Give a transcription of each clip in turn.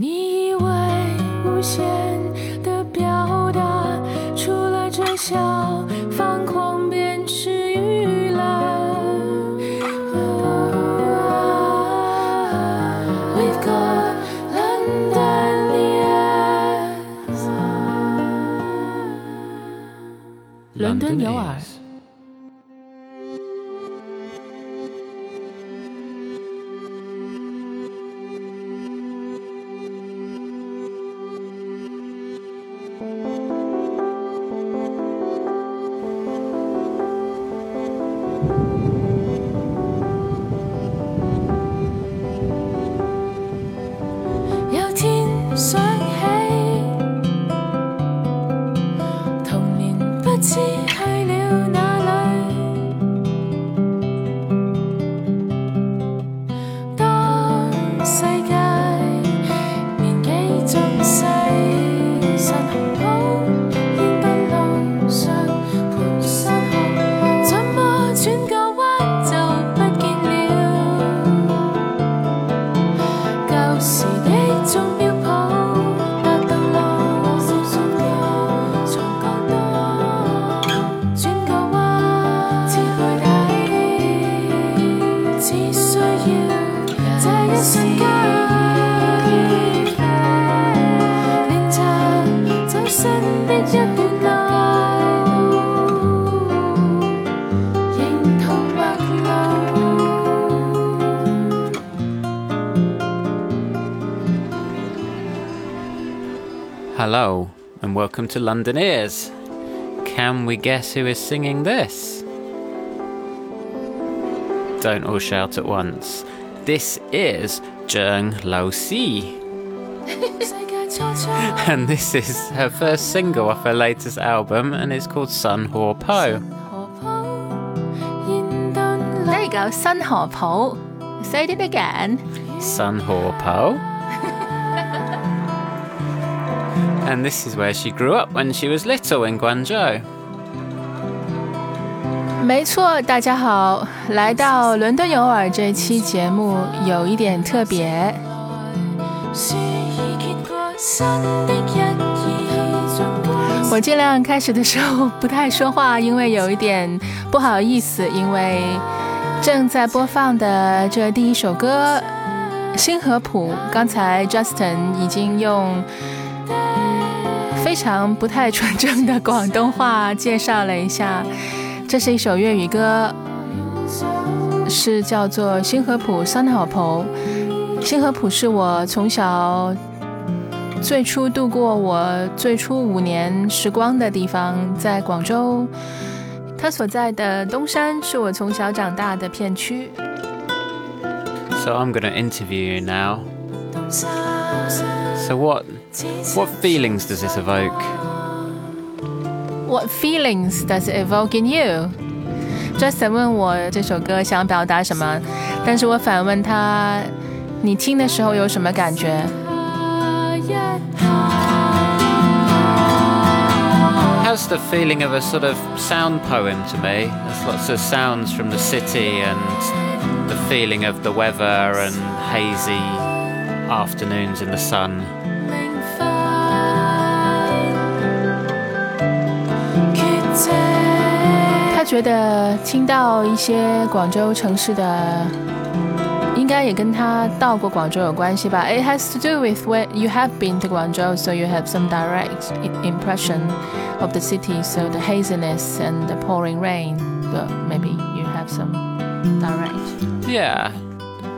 你以为无限的表达，除了这小放狂便是娱乐。We've got London ears。伦敦有耳。Hello, and welcome to London Ears. Can we guess who is singing this? Don't all shout at once. This is Zheng Lao Si. and this is her first single off her latest album, and it's called Sun Ho Po. There you go, Sun Ho Po. Say it again. Sun Ho Po. and this is where she grew up when she was little in Guangzhou. 没错，大家好，来到伦敦有耳这期节目有一点特别。我尽量开始的时候不太说话，因为有一点不好意思，因为正在播放的这第一首歌《新河浦》，刚才 Justin 已经用。非常不太纯正的广东话介绍了一下，这是一首粤语歌，是叫做《星河浦》三好婆。星河浦是我从小最初度过我最初五年时光的地方，在广州。它所在的东山是我从小长大的片区。So I'm going to interview you now. 东山， So what what feelings does this evoke? What feelings does it evoke in you? Justin 问我这首歌想表达什么，但是我反问他，你听的时候有什么感觉？下一下。 has the feeling of a sort of sound poem to me. There's lots of sounds from the city and the feeling of the weather and hazy afternoons in the sun. 他觉得听到一些广州城市的，应该也跟他到过广州有关系吧？It has to do with when you have been to Guangzhou, so you have some direct i- impression of the city. So the haziness and the pouring rain, but maybe you have some direct. Yeah,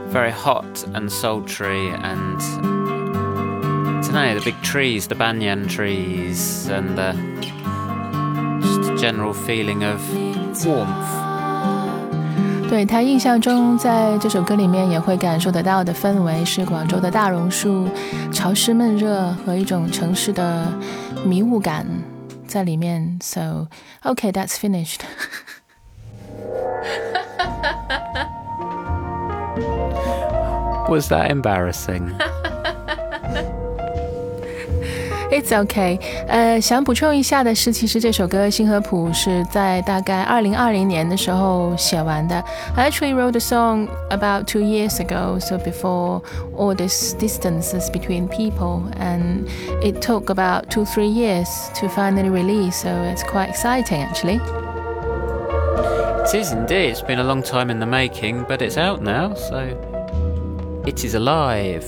very hot and sultry and I don't know the big trees, the banyan trees, and the just a general feeling of Warm。对他印象中，在这首歌里面也会感受得到的氛围是广州的大榕树、潮湿闷热和一种城市的迷雾感在里面。So, OK, that's finished. Was that embarrassing? It's okay。呃，想补充一下的是，其实这首歌《新河浦》是在大概二零二零年的时候写完的。I actually wrote the song about two years ago, so before all these distances between people, and it took about two three years to finally release. So it's quite exciting, actually. It is indeed. It's been a long time in the making, but it's out now, so it is alive.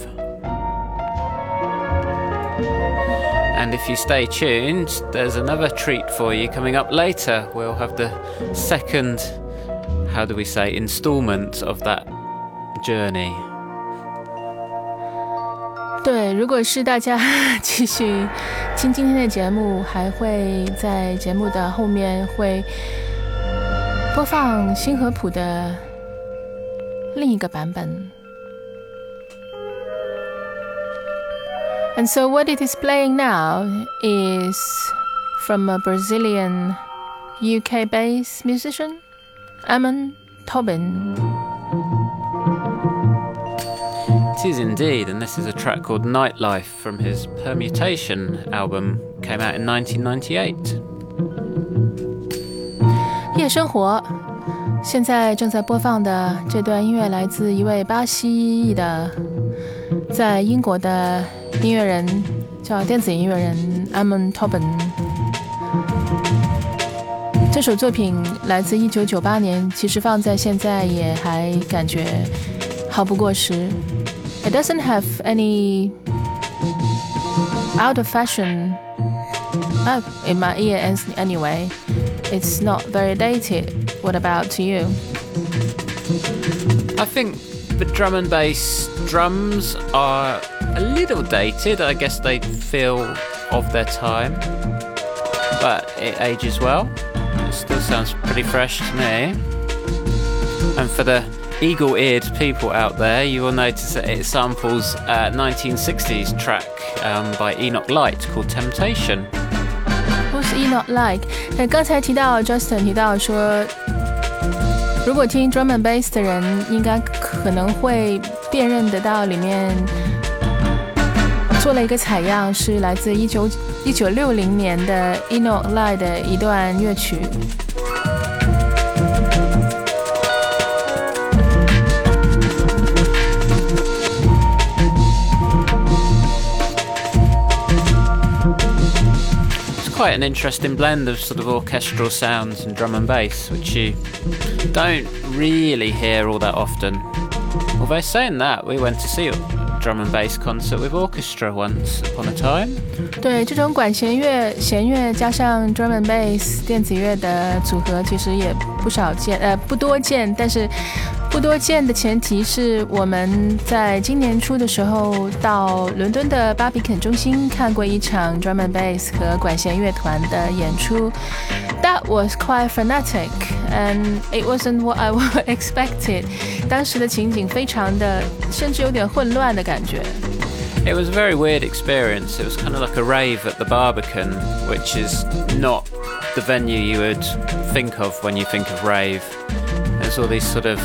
And if you stay tuned, there's another treat for you coming up later. We'll have the second, how do we say, installment of that journey. 对，如果是大家继续听今天的节目，还会在节目的后面会播放新河浦的另一个版本。And so, what it is playing now is from a Brazilian UK based musician, Amon Tobin. It is indeed, and this is a track called Nightlife from his Permutation album, came out in 1998. 夜生活，现在正在播放的这段音乐来自一位巴西裔的，在英国的 音乐人，叫电子音乐人 Amon Tobin。这首作品来自1998年，其实放在现在也还感觉毫不过时。It doesn't have any out of fashion uh, in my ear as- anyway. It's not very dated. What about to you? I think the drum and bass drums are a little dated. I guess they feel of their time, but it ages well. It still sounds pretty fresh to me. And for the eagle eared people out there, you will notice that it samples a 1960s track um, by Enoch Light called Temptation. Who's E not like？那刚才提到 Justin 提到说，如果听 drum and bass 的人，应该可能会辨认得到里面 做了一个采样，是来自一九一九六零年的 Enoch Light 的一段乐曲。 It's quite an interesting blend of sort of orchestral sounds and drum and bass, which you don't really hear all that often. Although saying that, we went to see a drum and bass concert with orchestra once upon a time. 对，这种管弦乐、弦乐加上 drum and bass 电子乐的组合，其实也不少见，呃，不多见。但是不多见的前提是我们在今年初的时候到伦敦的巴比肯中心看过一场 drum and bass 和管弦乐团的演出。That was quite frenetic, and it wasn't what I expected. 当时的情景非常的，甚至有点混乱的感觉。 It was a very weird experience. It was kind of like a rave at the Barbican, which is not the venue you would think of when you think of rave. There's all these sort of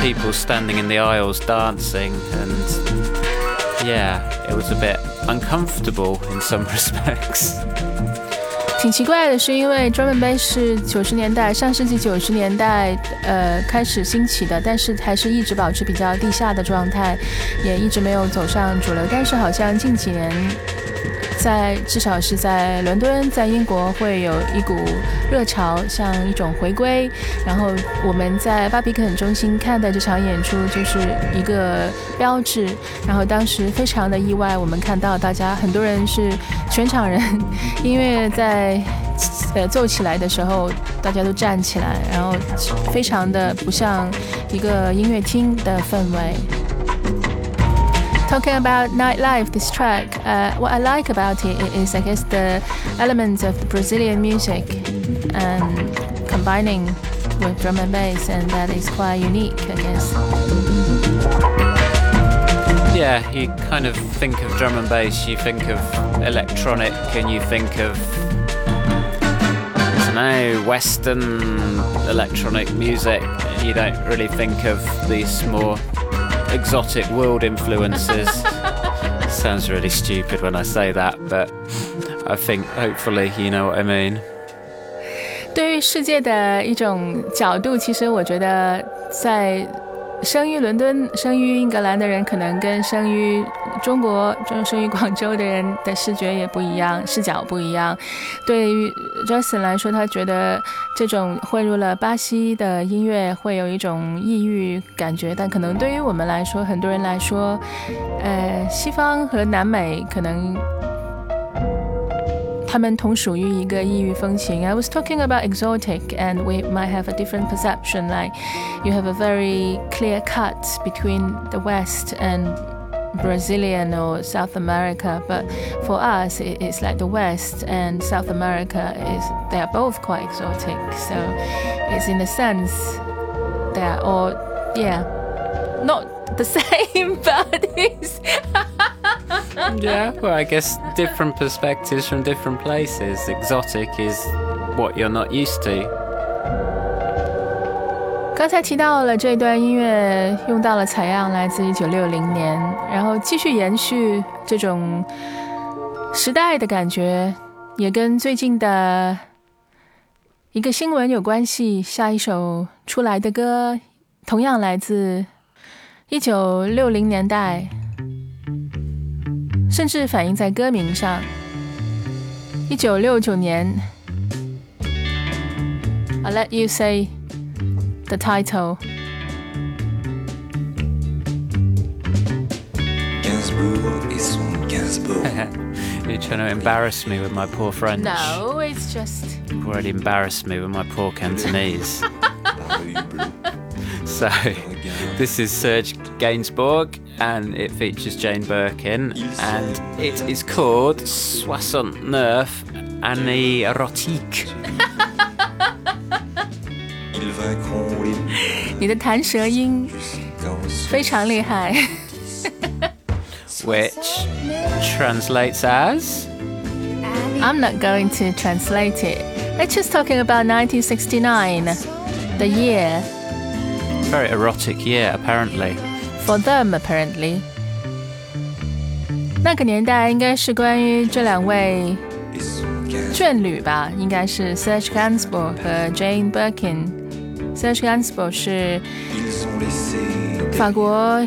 people standing in the aisles dancing, and yeah, it was a bit uncomfortable in some respects. 挺奇怪的是，因为 drum and bass 是九十年代上世纪九十年代呃开始兴起的，但是还是一直保持比较地下的状态，也一直没有走上主流。但是好像近几年， 在至少是在伦敦，在英国会有一股热潮，像一种回归。然后我们在巴比肯中心看的这场演出就是一个标志。然后当时非常的意外，我们看到大家很多人是全场人，音乐在呃奏起来的时候，大家都站起来，然后非常的不像一个音乐厅的氛围。Talking about nightlife, this track, uh, what I like about it is, I guess, the elements of the Brazilian music and combining with drum and bass, and that is quite unique, I guess. Yeah, you kind of think of drum and bass, you think of electronic, and you think of know Western electronic music. You don't really think of these more exotic world influences. so sounds really stupid when I say that, but I think hopefully you know what I mean. 对于世界的一种角度，其实我觉得在 生于伦敦、生于英格兰的人，可能跟生于中国、生生于广州的人的视觉也不一样，视角不一样。对于 Justin 来说，他觉得这种混入了巴西的音乐会有一种异域感觉，但可能对于我们来说，很多人来说，呃，西方和南美可能。他们同属于一个异域风情。I was talking about exotic, and we might have a different perception. Like you have a very clear cut between the West and Brazilian or South America, but for us, it's like the West and South America is they are both quite exotic. So it's in a sense they are all yeah, not the same, but it's yeah, well, I guess different perspectives from different places. Exotic is what you're not used to. 刚才提到了这段音乐用到了采样来自一九六零年，然后继续延续这种时代的感觉，也跟最近的一个新闻有关系。下一首出来的歌同样来自一九六零年代。甚至反映在歌名上。一九六九年，I'll let you say the title. You're trying to embarrass me with my poor French. No, it's just. You've already embarrassed me with my poor Cantonese. so, This is Serge Gainsbourg and it features Jane Birkin and it is called Soixante Neuf Année Erotique. 你的弹舌音非常厉害。Which translates as? I'm not going to translate it. It's just talking about 1969, the year Very erotic year, apparently for them apparently。那个年代应该是关于这两位眷侣吧，应该是 Serge Gainsbourg 和 Jane Birkin。Serge Gainsbourg 是法国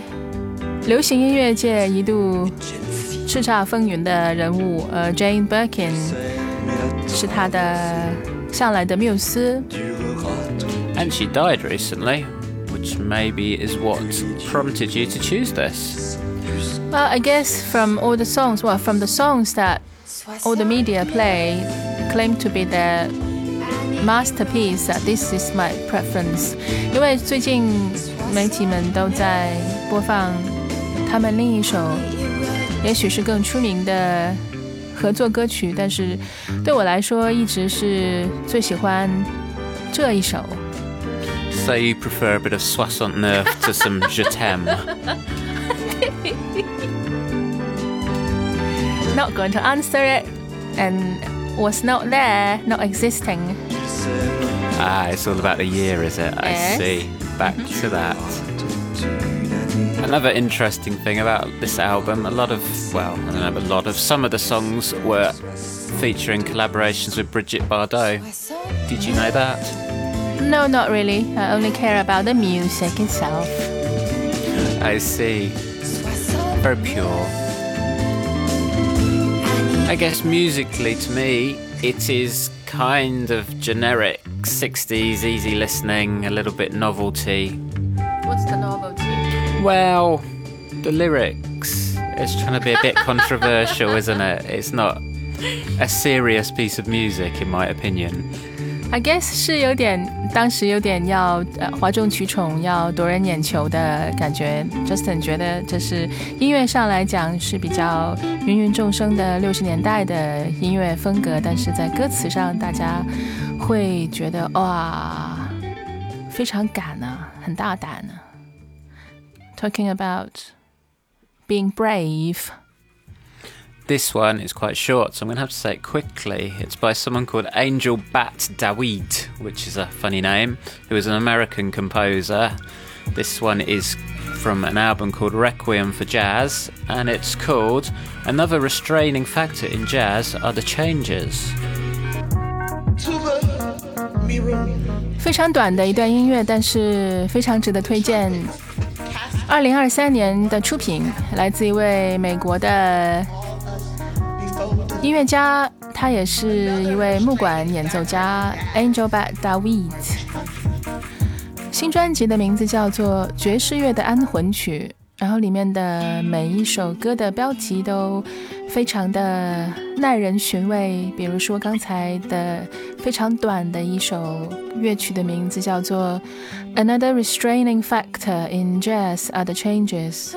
流行音乐界一度叱咤风云的人物，而 Jane Birkin 是他的向来的缪斯。And she died recently which maybe is what prompted you to choose this. Well, I guess from all the songs, well, from the songs that all the media play, claim to be their masterpiece, that this is my preference. 因为最近媒体们都在播放他们另一首，也许是更出名的合作歌曲，但是对我来说，一直是最喜欢这一首。 So you prefer a bit of soixante-neuf to some je t'aime. Not going to answer it, and was not there, not existing. Ah, it's all about the year, is it? Yes. I see. Back to that. Another interesting thing about this album, a lot of, well, I don't know, a lot of, some of the songs were featuring collaborations with Brigitte Bardot. Did you know that? No, not really. I only care about the music itself. I see. Very pure. I guess musically, to me, it is kind of generic 60s, easy listening, a little bit novelty. What's the novelty? Well, the lyrics. It's trying to be a bit controversial, isn't it? It's not a serious piece of music, in my opinion. I guess 是有点，当时有点要呃哗众取宠，要夺人眼球的感觉。Justin 觉得这是音乐上来讲是比较芸芸众生的六十年代的音乐风格，但是在歌词上，大家会觉得哇，非常敢啊，很大胆啊。Talking about being brave. This one is quite short, so I'm going to have to say it quickly. It's by someone called Angel Bat Dawid, which is a funny name, who is an American composer. This one is from an album called Requiem for Jazz, and it's called Another Restraining Factor in Jazz Are the Changes. to the mirror. 非常短的一段音乐，但是非常值得推荐。二零二三年的出品来自一位美国的 Before the 音乐家，他也是一位木管演奏家 Angel Bat David。新专辑的名字叫做《爵士乐的安魂曲》，然后里面的每一首歌的标题都非常的耐人寻味。比如说刚才的非常短的一首乐曲的名字叫做《Another Restraining Factor in Jazz Are the Changes》。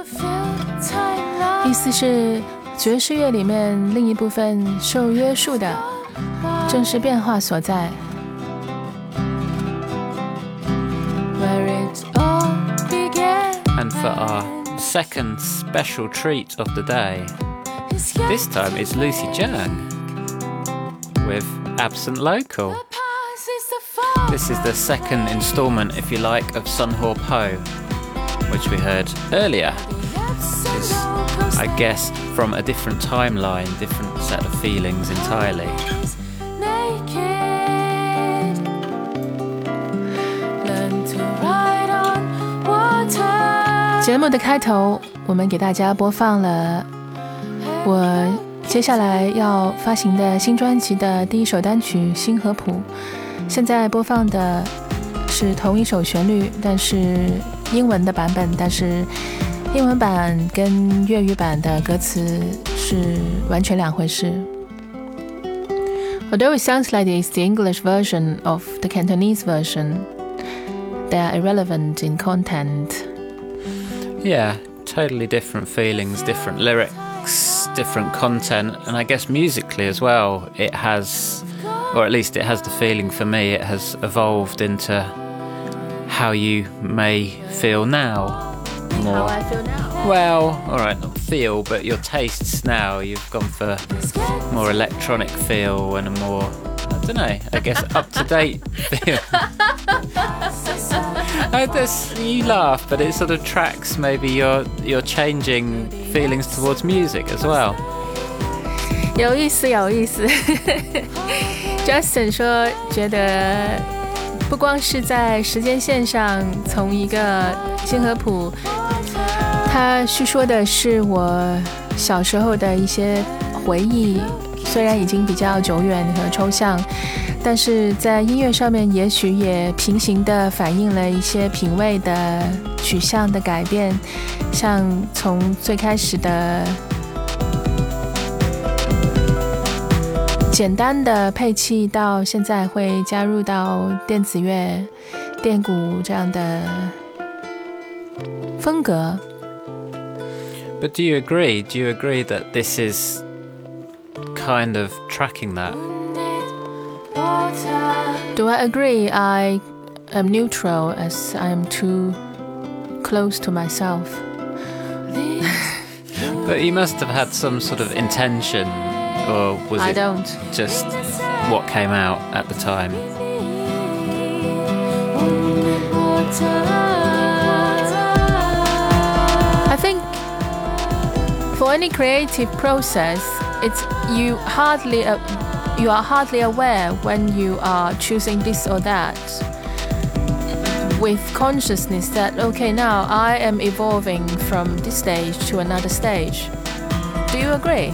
意思是爵士乐里面另一部分受约束的，正是变化所在。And for our second special treat of the day, this time it's Lucy Cheung with Absent Local. This is the second instalment, if you like, of Sun Ho Po, which we heard earlier is, I guess, from a different timeline, different set of feelings entirely. Naked, 节目的开头，我们给大家播放了我接下来要发行的新专辑的第一首单曲《新河浦》。现在播放的是同一首旋律，但是英文的版本，但是英文版跟粤语版的歌词是完全两回事。Although it sounds like it's the English version of the Cantonese version, they are irrelevant in content. Yeah, totally different feelings, different lyrics, different content, and I guess musically as well, it has, or at least it has the feeling for me, it has evolved into how you may feel now. more. How I feel now. Well, all right, not feel, but your tastes now. You've gone for more electronic feel and a more, I don't know. I guess up to date feel. This, you laugh, but it sort of tracks maybe your your changing feelings towards music as well. 有意思，有意思。Justin 说，觉得不光是在时间线上从一个新河浦他叙说的是我小时候的一些回忆，虽然已经比较久远和抽象，但是在音乐上面，也许也平行的反映了一些品味的取向的改变，像从最开始的。简单的配器到现在会加入到电子乐、电鼓这样的风格。But do you agree? Do you agree that this is kind of tracking that? Do I agree? I am neutral as I am too close to myself. But you must have had some sort of intention, or was I it don't. just what came out at the time? For any creative process, it's you hardly uh, you are hardly aware when you are choosing this or that with consciousness that okay now I am evolving from this stage to another stage. Do you agree?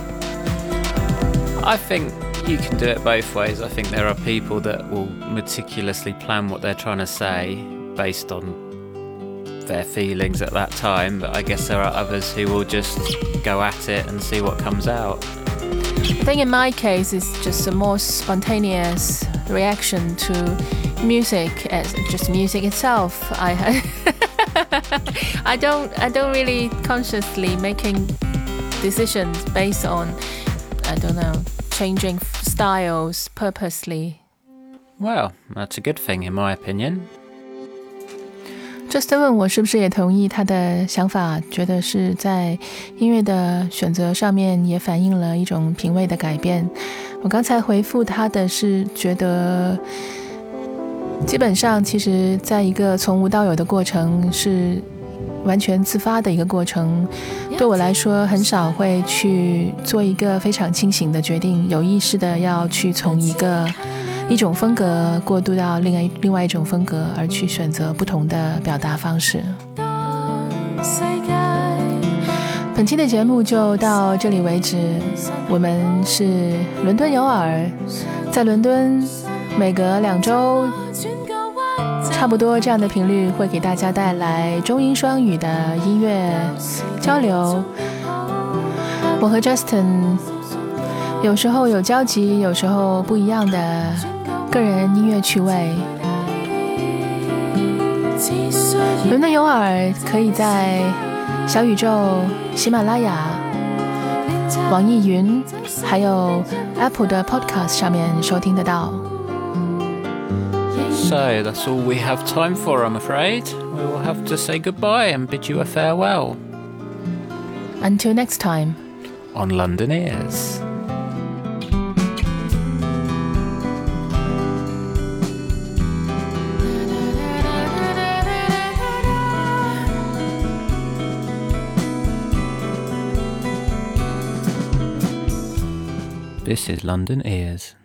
I think you can do it both ways. I think there are people that will meticulously plan what they're trying to say based on their feelings at that time, but I guess there are others who will just go at it and see what comes out. I think in my case, it's just a more spontaneous reaction to music as just music itself. I I don't I don't really consciously making decisions based on I don't know changing styles purposely. Well, that's a good thing in my opinion. Justin 问我是不是也同意他的想法，觉得是在音乐的选择上面也反映了一种品味的改变。我刚才回复他的是觉得，基本上其实在一个从无到有的过程是完全自发的一个过程。对我来说，很少会去做一个非常清醒的决定，有意识的要去从一個一种风格过渡到另外另外一种风格，而去选择不同的表达方式。本期的节目就到这里为止。我们是伦敦有耳，在伦敦每隔两周，差不多这样的频率会给大家带来中英双语的音乐交流。我和 Justin 有时候有交集，有时候不一样的个人音乐趣味。伦敦有耳可以在小宇宙、喜马拉雅、网易云，还有 Apple 的 Podcast 上面收听得到。So that's all we have time for, I'm afraid. We will have to say goodbye and bid you a farewell Until next time. on London Ears. This is London Ears.